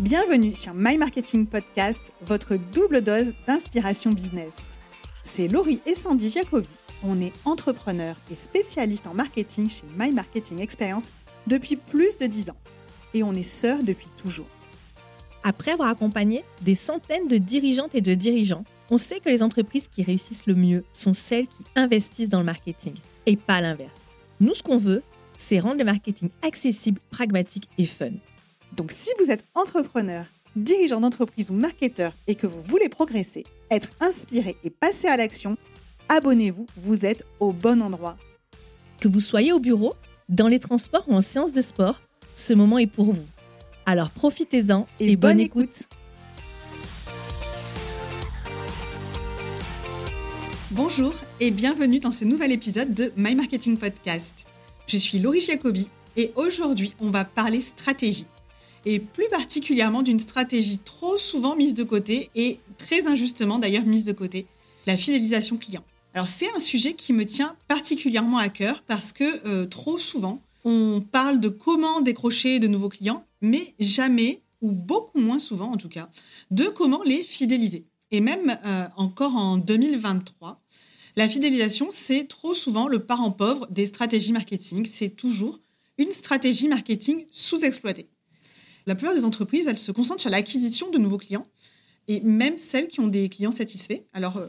Bienvenue sur My Marketing Podcast, votre double dose d'inspiration business. C'est Laurie et Sandy Jacobi. On est entrepreneurs et spécialistes en marketing chez My Marketing Experience depuis plus de 10 ans. Et on est sœurs depuis toujours. Après avoir accompagné des centaines de dirigeantes et de dirigeants, on sait que les entreprises qui réussissent le mieux sont celles qui investissent dans le marketing et pas l'inverse. Nous, ce qu'on veut, c'est rendre le marketing accessible, pragmatique et fun. Donc si vous êtes entrepreneur, dirigeant d'entreprise ou marketeur et que vous voulez progresser, être inspiré et passer à l'action, abonnez-vous, vous êtes au bon endroit. Que vous soyez au bureau, dans les transports ou en séance de sport, ce moment est pour vous. Alors profitez-en et, bonne, écoute. Bonjour et bienvenue dans ce nouvel épisode de My Marketing Podcast. Je suis Laurie Jacobi et aujourd'hui on va parler stratégie et plus particulièrement d'une stratégie trop souvent mise de côté et très injustement d'ailleurs mise de côté, la fidélisation client. Alors c'est un sujet qui me tient particulièrement à cœur parce que euh, trop souvent on parle de comment décrocher de nouveaux clients, mais jamais, ou beaucoup moins souvent en tout cas, de comment les fidéliser. Et même euh, encore en 2023, la fidélisation, c'est trop souvent le parent pauvre des stratégies marketing. C'est toujours une stratégie marketing sous-exploitée. La plupart des entreprises, se concentrent sur l'acquisition de nouveaux clients et même celles qui ont des clients satisfaits. Alors, euh,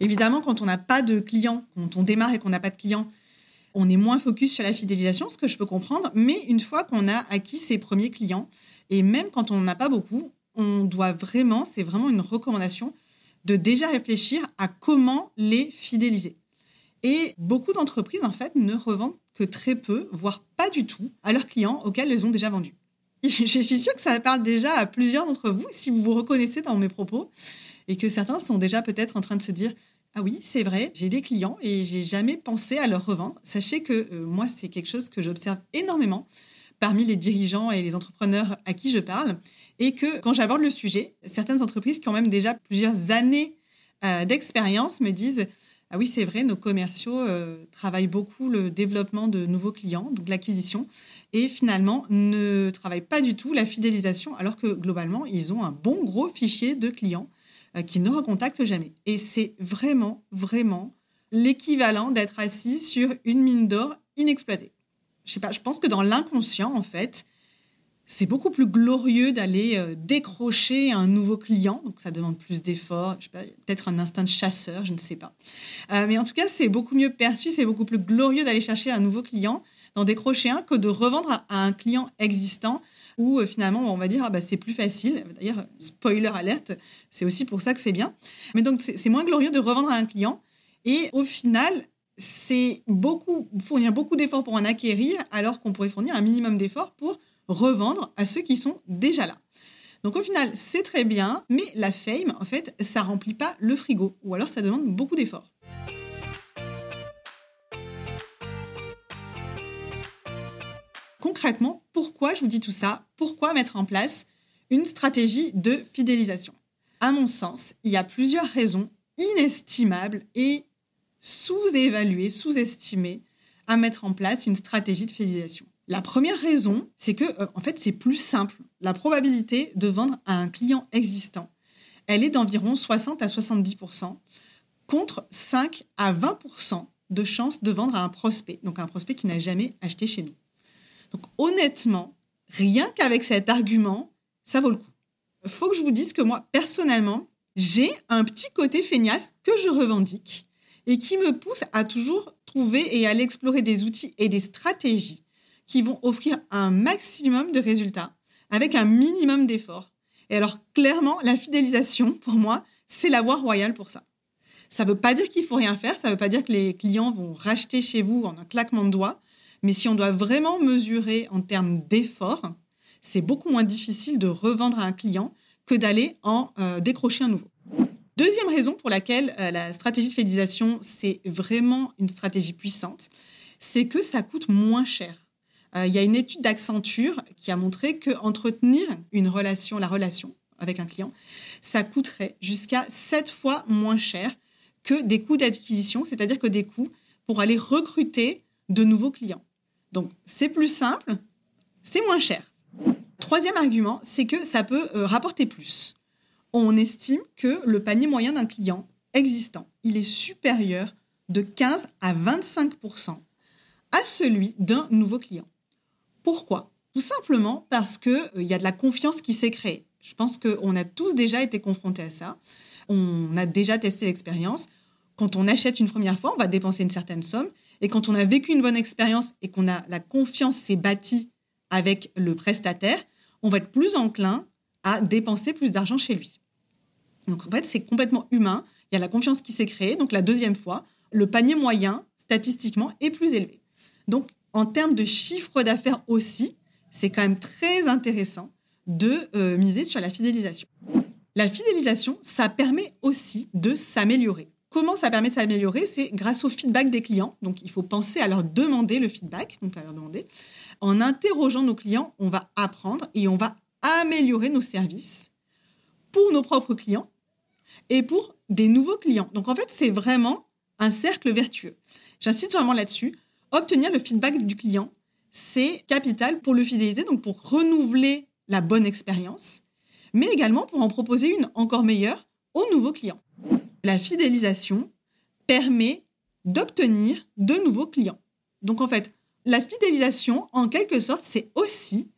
évidemment, quand on n'a pas de clients, quand on démarre et qu'on n'a pas de clients, on est moins focus sur la fidélisation, ce que je peux comprendre. Mais une fois qu'on a acquis ses premiers clients, et même quand on n'en a pas beaucoup, on doit vraiment, c'est vraiment une recommandation, de déjà réfléchir à comment les fidéliser. Et beaucoup d'entreprises, en fait, ne revendent que très peu, voire pas du tout, à leurs clients auxquels elles ont déjà vendu. je suis sûre que ça parle déjà à plusieurs d'entre vous, si vous vous reconnaissez dans mes propos, et que certains sont déjà peut-être en train de se dire ah oui, c'est vrai, j'ai des clients et j'ai jamais pensé à leur revendre. Sachez que euh, moi, c'est quelque chose que j'observe énormément parmi les dirigeants et les entrepreneurs à qui je parle, et que quand j'aborde le sujet, certaines entreprises qui ont même déjà plusieurs années euh, d'expérience me disent ah oui, c'est vrai, nos commerciaux euh, travaillent beaucoup le développement de nouveaux clients, donc l'acquisition, et finalement ne travaillent pas du tout la fidélisation, alors que globalement, ils ont un bon gros fichier de clients euh, qui ne recontactent jamais. Et c'est vraiment, vraiment l'équivalent d'être assis sur une mine d'or inexploitée. Je sais pas, je pense que dans l'inconscient, en fait, c'est beaucoup plus glorieux d'aller euh, décrocher un nouveau client, donc ça demande plus d'efforts, peut-être un instinct de chasseur, je ne sais pas. Euh, mais en tout cas, c'est beaucoup mieux perçu, c'est beaucoup plus glorieux d'aller chercher un nouveau client, d'en décrocher un, que de revendre à un client existant où euh, finalement on va dire ah bah, c'est plus facile. D'ailleurs, spoiler alerte, c'est aussi pour ça que c'est bien. Mais donc c'est moins glorieux de revendre à un client. Et au final, c'est beaucoup fournir beaucoup d'efforts pour en acquérir, alors qu'on pourrait fournir un minimum d'efforts pour revendre à ceux qui sont déjà là. Donc au final, c'est très bien, mais la fame, en fait, ça remplit pas le frigo, ou alors ça demande beaucoup d'efforts. Concrètement, pourquoi je vous dis tout ça Pourquoi mettre en place une stratégie de fidélisation? À mon sens, il y a plusieurs raisons inestimables et sous-évaluées, sous-estimées à mettre en place une stratégie de fidélisation. La première raison, c'est que euh, en fait, c'est plus simple. La probabilité de vendre à un client existant, elle est d'environ 60 à 70% contre 5 à 20% de chances de vendre à un prospect, donc un prospect qui n'a jamais acheté chez nous. Donc honnêtement, rien qu'avec cet argument, ça vaut le coup. Faut que je vous dise que moi, personnellement, j'ai un petit côté feignasse que je revendique et qui me pousse à toujours trouver et à aller explorer des outils et des stratégies qui vont offrir un maximum de résultats avec un minimum d'efforts. Et alors, clairement, la fidélisation, pour moi, c'est la voie royale pour ça. Ça ne veut pas dire qu'il faut rien faire, ça ne veut pas dire que les clients vont racheter chez vous en un claquement de doigts, mais si on doit vraiment mesurer en termes d'efforts, c'est beaucoup moins difficile de revendre à un client que d'aller en euh, décrocher un nouveau. Deuxième raison pour laquelle euh, la stratégie de fidélisation, c'est vraiment une stratégie puissante, c'est que ça coûte moins cher. Euh, il y a une étude d'Accenture qui a montré que entretenir une relation, la relation avec un client, ça coûterait jusqu'à 7 fois moins cher que des coûts d'acquisition, c'est-à-dire que des coûts pour aller recruter de nouveaux clients. Donc, c'est plus simple, c'est moins cher. Troisième argument, c'est que ça peut euh, rapporter plus. On estime que le panier moyen d'un client existant, il est supérieur de 15 à 25% à celui d'un nouveau client. Pourquoi? Tout simplement parce qu'il euh, y a de la confiance qui s'est créée. Je pense qu'on a tous déjà été confrontés à ça. On a déjà testé l'expérience. Quand on achète une première fois, on va dépenser une certaine somme. Et quand on a vécu une bonne expérience et qu'on a la confiance s'est bâtie avec le prestataire, on va être plus enclin à dépenser plus d'argent chez lui. Donc en fait, c'est complètement humain. Il y a la confiance qui s'est créée. Donc la deuxième fois, le panier moyen, statistiquement, est plus élevé. Donc en termes de chiffre d'affaires aussi, c'est quand même très intéressant de euh, miser sur la fidélisation. La fidélisation, ça permet aussi de s'améliorer. Comment ça permet de s'améliorer C'est grâce au feedback des clients. Donc, il faut penser à leur demander le feedback, donc à leur demander. En interrogeant nos clients, on va apprendre et on va améliorer nos services pour nos propres clients et pour des nouveaux clients. Donc, en fait, c'est vraiment un cercle vertueux. J'insiste vraiment là-dessus. Obtenir le feedback du client, c'est capital pour le fidéliser, donc pour renouveler la bonne expérience, mais également pour en proposer une encore meilleure aux nouveaux clients. La fidélisation permet d'obtenir de nouveaux clients. Donc en fait, la fidélisation, en quelque sorte, c'est aussi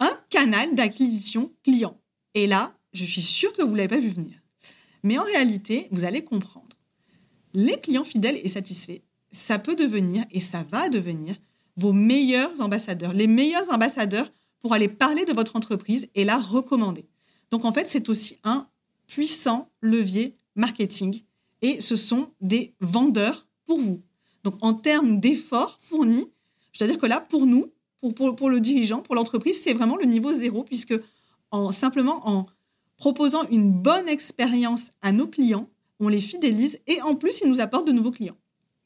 un canal d'acquisition client. Et là, je suis sûre que vous ne l'avez pas vu venir. Mais en réalité, vous allez comprendre. Les clients fidèles et satisfaits, ça peut devenir, et ça va devenir, vos meilleurs ambassadeurs, les meilleurs ambassadeurs pour aller parler de votre entreprise et la recommander. Donc en fait, c'est aussi un puissant levier marketing et ce sont des vendeurs pour vous. Donc en termes d'efforts fournis, je dois dire que là, pour nous, pour, pour, le dirigeant, pour l'entreprise, c'est vraiment le niveau zéro puisque en, simplement en proposant une bonne expérience à nos clients, on les fidélise et en plus, ils nous apportent de nouveaux clients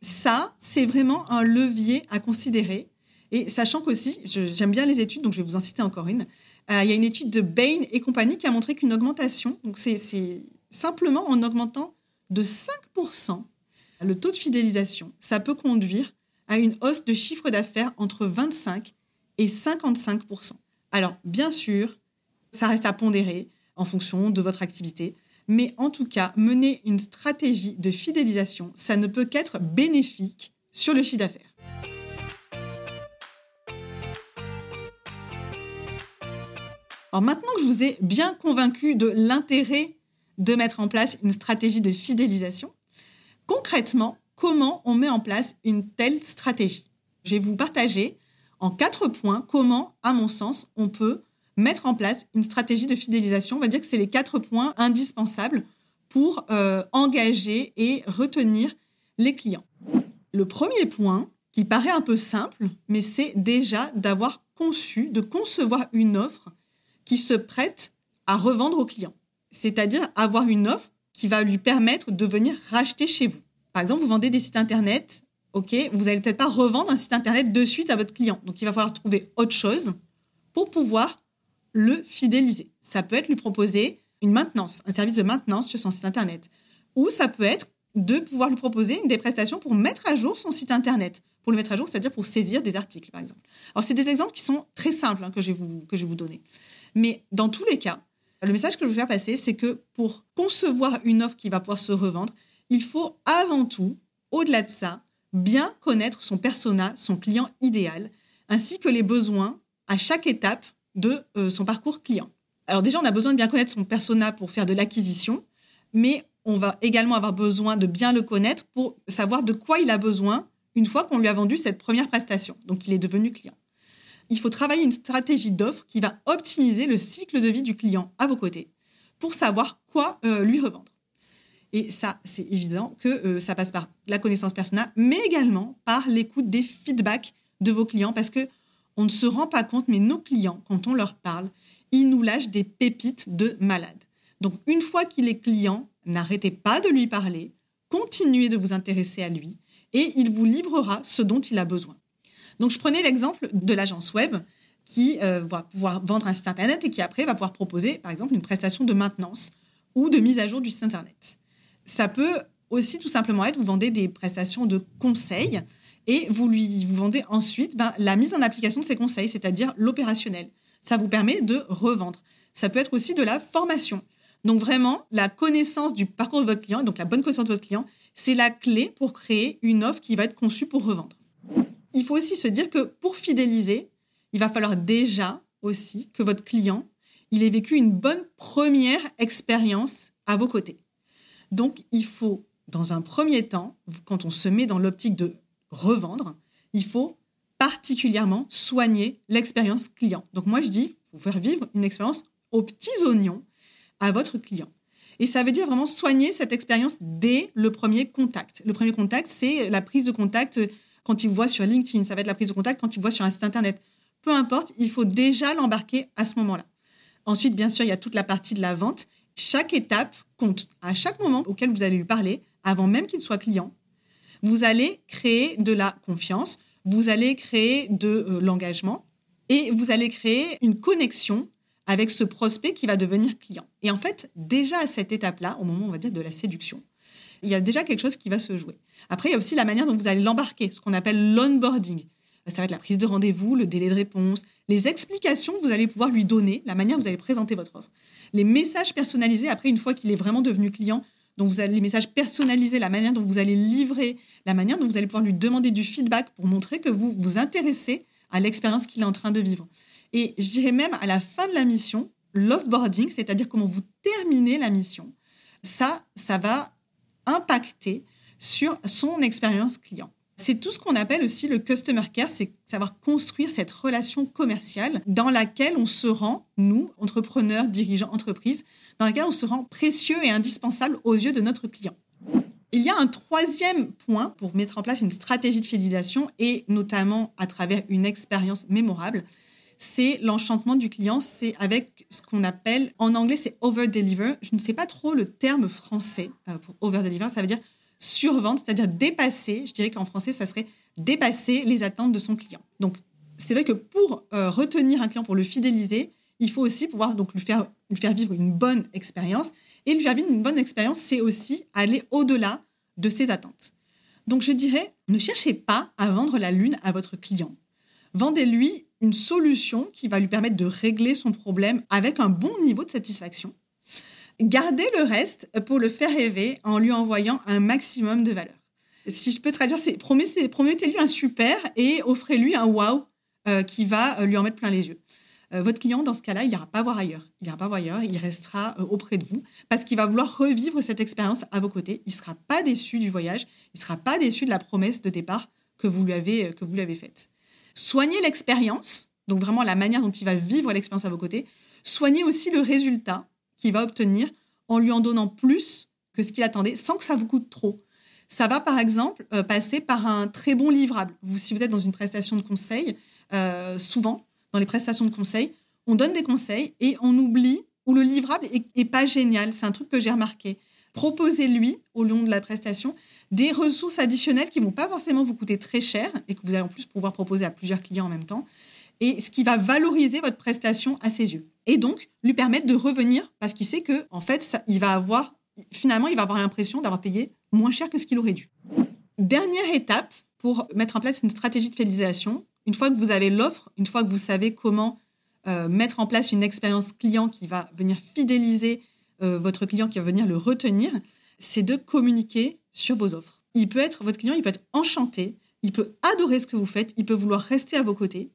ça, c'est vraiment un levier à considérer. Et sachant qu'aussi, j'aime bien les études, donc je vais vous en citer encore une. Euh, il y a une étude de Bain et compagnie qui a montré qu'une augmentation, donc c'est simplement en augmentant de 5% le taux de fidélisation, ça peut conduire à une hausse de chiffre d'affaires entre 25 et 55%. Alors, bien sûr, ça reste à pondérer en fonction de votre activité. Mais en tout cas, mener une stratégie de fidélisation, ça ne peut qu'être bénéfique sur le chiffre d'affaires. Alors maintenant que je vous ai bien convaincu de l'intérêt de mettre en place une stratégie de fidélisation, concrètement, comment on met en place une telle stratégie? Je vais vous partager en quatre points comment, à mon sens, on peut mettre en place une stratégie de fidélisation. On va dire que c'est les quatre points indispensables pour euh, engager et retenir les clients. Le premier point, qui paraît un peu simple, mais c'est déjà d'avoir conçu, de concevoir une offre qui se prête à revendre aux clients. C'est-à-dire avoir une offre qui va lui permettre de venir racheter chez vous. Par exemple, vous vendez des sites internet, ok, vous n'allez peut-être pas revendre un site internet de suite à votre client. Donc, il va falloir trouver autre chose pour pouvoir le fidéliser. Ça peut être lui proposer une maintenance, un service de maintenance sur son site Internet. Ou ça peut être de pouvoir lui proposer des prestations pour mettre à jour son site Internet. Pour le mettre à jour, c'est-à-dire pour saisir des articles, par exemple. Alors, c'est des exemples qui sont très simples hein, que, je vous, que je vais vous donner. Mais dans tous les cas, le message que je veux faire passer, c'est que pour concevoir une offre qui va pouvoir se revendre, il faut avant tout, au-delà de ça, bien connaître son persona, son client idéal, ainsi que les besoins à chaque étape de euh, son parcours client. Alors déjà, on a besoin de bien connaître son persona pour faire de l'acquisition, mais on va également avoir besoin de bien le connaître pour savoir de quoi il a besoin une fois qu'on lui a vendu cette première prestation, donc il est devenu client. Il faut travailler une stratégie d'offre qui va optimiser le cycle de vie du client à vos côtés pour savoir quoi euh, lui revendre. Et ça, c'est évident que euh, ça passe par la connaissance persona, mais également par l'écoute des feedbacks de vos clients, parce que on ne se rend pas compte, mais nos clients, quand on leur parle, ils nous lâchent des pépites de malades. Donc, une fois qu'il est client, n'arrêtez pas de lui parler, continuez de vous intéresser à lui et il vous livrera ce dont il a besoin. Donc, je prenais l'exemple de l'agence web qui euh, va pouvoir vendre un site internet et qui après va pouvoir proposer, par exemple, une prestation de maintenance ou de mise à jour du site internet. Ça peut aussi tout simplement être, vous vendez des prestations de conseil et vous lui vous vendez ensuite ben, la mise en application de ces conseils, c'est-à-dire l'opérationnel. Ça vous permet de revendre. Ça peut être aussi de la formation. Donc vraiment, la connaissance du parcours de votre client, donc la bonne connaissance de votre client, c'est la clé pour créer une offre qui va être conçue pour revendre. Il faut aussi se dire que pour fidéliser, il va falloir déjà aussi que votre client, il ait vécu une bonne première expérience à vos côtés. Donc, il faut, dans un premier temps, quand on se met dans l'optique de revendre, il faut particulièrement soigner l'expérience client. Donc, moi, je dis, faut faire vivre une expérience aux petits oignons à votre client. Et ça veut dire vraiment soigner cette expérience dès le premier contact. Le premier contact, c'est la prise de contact quand il voit sur LinkedIn. Ça va être la prise de contact quand il voit sur un site internet. Peu importe, il faut déjà l'embarquer à ce moment-là. Ensuite, bien sûr, il y a toute la partie de la vente. Chaque étape compte. À chaque moment auquel vous allez lui parler, avant même qu'il soit client, vous allez créer de la confiance, vous allez créer de euh, l'engagement et vous allez créer une connexion avec ce prospect qui va devenir client. Et en fait, déjà à cette étape-là, au moment, on va dire, de la séduction, il y a déjà quelque chose qui va se jouer. Après, il y a aussi la manière dont vous allez l'embarquer, ce qu'on appelle l'onboarding. Ça va être la prise de rendez-vous, le délai de réponse, les explications que vous allez pouvoir lui donner, la manière dont vous allez présenter votre offre, les messages personnalisés après, une fois qu'il est vraiment devenu client, donc vous les messages personnalisés, la manière dont vous allez livrer, la manière dont vous allez pouvoir lui demander du feedback pour montrer que vous vous intéressez à l'expérience qu'il est en train de vivre. Et je dirais même à la fin de la mission, l'offboarding, c'est-à-dire comment vous terminez la mission, ça, ça va impacter sur son expérience client. C'est tout ce qu'on appelle aussi le customer care, c'est savoir construire cette relation commerciale dans laquelle on se rend, nous, entrepreneurs, dirigeants, entreprises, dans laquelle on se rend précieux et indispensable aux yeux de notre client. Il y a un troisième point pour mettre en place une stratégie de fidélisation et notamment à travers une expérience mémorable, c'est l'enchantement du client, c'est avec ce qu'on appelle, en anglais, c'est over-deliver. Je ne sais pas trop le terme français euh, pour over-deliver, ça veut dire survente, c'est-à-dire dépasser, je dirais qu'en français, ça serait dépasser les attentes de son client. Donc, c'est vrai que pour euh, retenir un client, pour le fidéliser, il faut aussi pouvoir donc lui faire, lui faire vivre une bonne expérience. Et lui faire vivre une bonne expérience, c'est aussi aller au-delà de ses attentes. Donc, je dirais, ne cherchez pas à vendre la lune à votre client. Vendez-lui une solution qui va lui permettre de régler son problème avec un bon niveau de satisfaction. Gardez le reste pour le faire rêver en lui envoyant un maximum de valeur. Si je peux traduire, c'est promettez-lui un super et offrez-lui un wow euh, qui va euh, lui en mettre plein les yeux. Euh, votre client, dans ce cas-là, il n'ira pas voir ailleurs. Il n'ira pas voir ailleurs, il restera auprès de vous parce qu'il va vouloir revivre cette expérience à vos côtés. Il ne sera pas déçu du voyage, il ne sera pas déçu de la promesse de départ que vous lui avez, que vous lui avez faite. Soignez l'expérience, donc vraiment la manière dont il va vivre l'expérience à vos côtés. Soignez aussi le résultat qu'il va obtenir en lui en donnant plus que ce qu'il attendait sans que ça vous coûte trop. Ça va par exemple euh, passer par un très bon livrable. Si vous êtes dans une prestation de conseil, euh, souvent dans les prestations de conseil, on donne des conseils et on oublie ou le livrable est, pas génial. C'est un truc que j'ai remarqué. Proposez-lui au long de la prestation des ressources additionnelles qui vont pas forcément vous coûter très cher et que vous allez en plus pouvoir proposer à plusieurs clients en même temps, et ce qui va valoriser votre prestation à ses yeux. Et donc, lui permettre de revenir parce qu'il sait que, en fait, il va avoir, finalement, il va avoir l'impression d'avoir payé moins cher que ce qu'il aurait dû. Dernière étape pour mettre en place une stratégie de fidélisation, une fois que vous avez l'offre, une fois que vous savez comment euh, mettre en place une expérience client qui va venir fidéliser euh, votre client, qui va venir le retenir, c'est de communiquer sur vos offres. Il peut être, votre client, il peut être enchanté, il peut adorer ce que vous faites, il peut vouloir rester à vos côtés.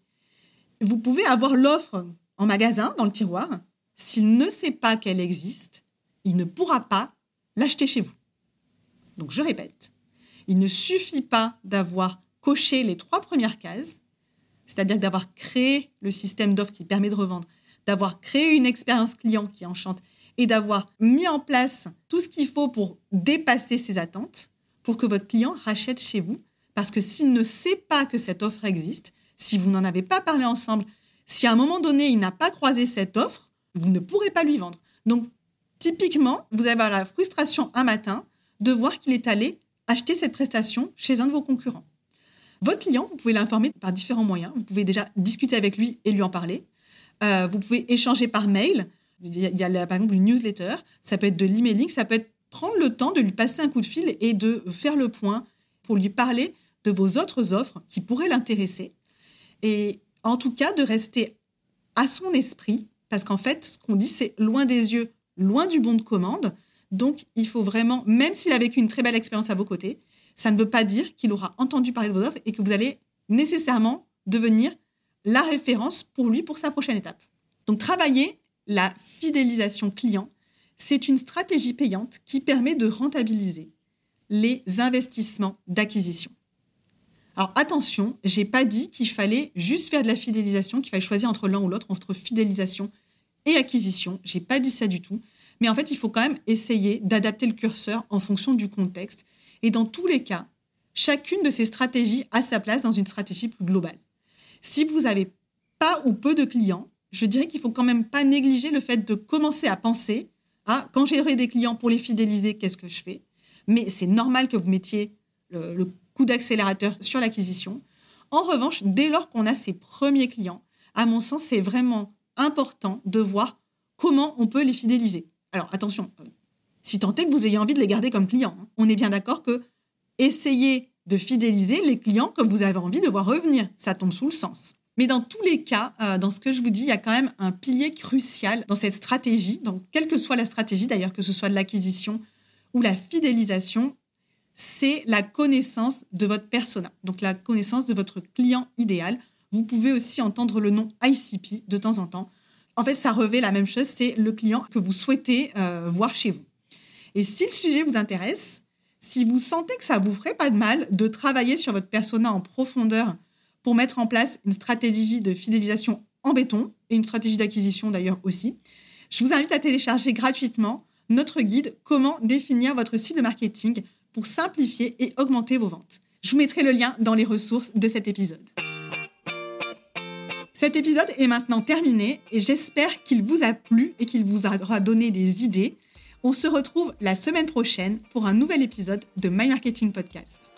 Vous pouvez avoir l'offre en magasin, dans le tiroir. S'il ne sait pas qu'elle existe, il ne pourra pas l'acheter chez vous. Donc je répète, il ne suffit pas d'avoir coché les trois premières cases, c'est-à-dire d'avoir créé le système d'offres qui permet de revendre, d'avoir créé une expérience client qui enchante et d'avoir mis en place tout ce qu'il faut pour dépasser ses attentes, pour que votre client rachète chez vous. Parce que s'il ne sait pas que cette offre existe, si vous n'en avez pas parlé ensemble, si à un moment donné, il n'a pas croisé cette offre, vous ne pourrez pas lui vendre. Donc, typiquement, vous avez la frustration un matin de voir qu'il est allé acheter cette prestation chez un de vos concurrents. Votre client, vous pouvez l'informer par différents moyens. Vous pouvez déjà discuter avec lui et lui en parler. Euh, vous pouvez échanger par mail. Il y a, par exemple une newsletter, ça peut être de l'emailing, ça peut être prendre le temps de lui passer un coup de fil et de faire le point pour lui parler de vos autres offres qui pourraient l'intéresser. Et en tout cas, de rester à son esprit, parce qu'en fait, ce qu'on dit, c'est loin des yeux, loin du bon de commande. Donc, il faut vraiment, même s'il a vécu une très belle expérience à vos côtés, ça ne veut pas dire qu'il aura entendu parler de vos offres et que vous allez nécessairement devenir la référence pour lui pour sa prochaine étape. Donc, travailler la fidélisation client, c'est une stratégie payante qui permet de rentabiliser les investissements d'acquisition. Alors attention, j'ai pas dit qu'il fallait juste faire de la fidélisation, qu'il fallait choisir entre l'un ou l'autre, entre fidélisation et acquisition. J'ai pas dit ça du tout. Mais en fait, il faut quand même essayer d'adapter le curseur en fonction du contexte. Et dans tous les cas, chacune de ces stratégies a sa place dans une stratégie plus globale. Si vous n'avez pas ou peu de clients, je dirais qu'il faut quand même pas négliger le fait de commencer à penser à quand j'aurai des clients pour les fidéliser, qu'est-ce que je fais? Mais c'est normal que vous mettiez le, coup d'accélérateur sur l'acquisition. En revanche, dès lors qu'on a ses premiers clients, à mon sens, c'est vraiment important de voir comment on peut les fidéliser. Alors attention, euh, si tant est que vous ayez envie de les garder comme clients, hein. on est bien d'accord que essayer de fidéliser les clients que vous avez envie de voir revenir, ça tombe sous le sens. Mais dans tous les cas, euh, dans ce que je vous dis, il y a quand même un pilier crucial dans cette stratégie, donc quelle que soit la stratégie d'ailleurs, que ce soit de l'acquisition ou la fidélisation, c'est la connaissance de votre persona, donc la connaissance de votre client idéal. Vous pouvez aussi entendre le nom ICP de temps en temps. En fait, ça revêt la même chose, c'est le client que vous souhaitez euh, voir chez vous. Et si le sujet vous intéresse, si vous sentez que ça vous ferait pas de mal de travailler sur votre persona en profondeur pour mettre en place une stratégie de fidélisation en béton et une stratégie d'acquisition d'ailleurs aussi, je vous invite à télécharger gratuitement notre guide Comment définir votre cible marketing pour simplifier et augmenter vos ventes. Je vous mettrai le lien dans les ressources de cet épisode. Cet épisode est maintenant terminé et j'espère qu'il vous a plu et qu'il vous aura donné des idées. On se retrouve la semaine prochaine pour un nouvel épisode de My Marketing Podcast.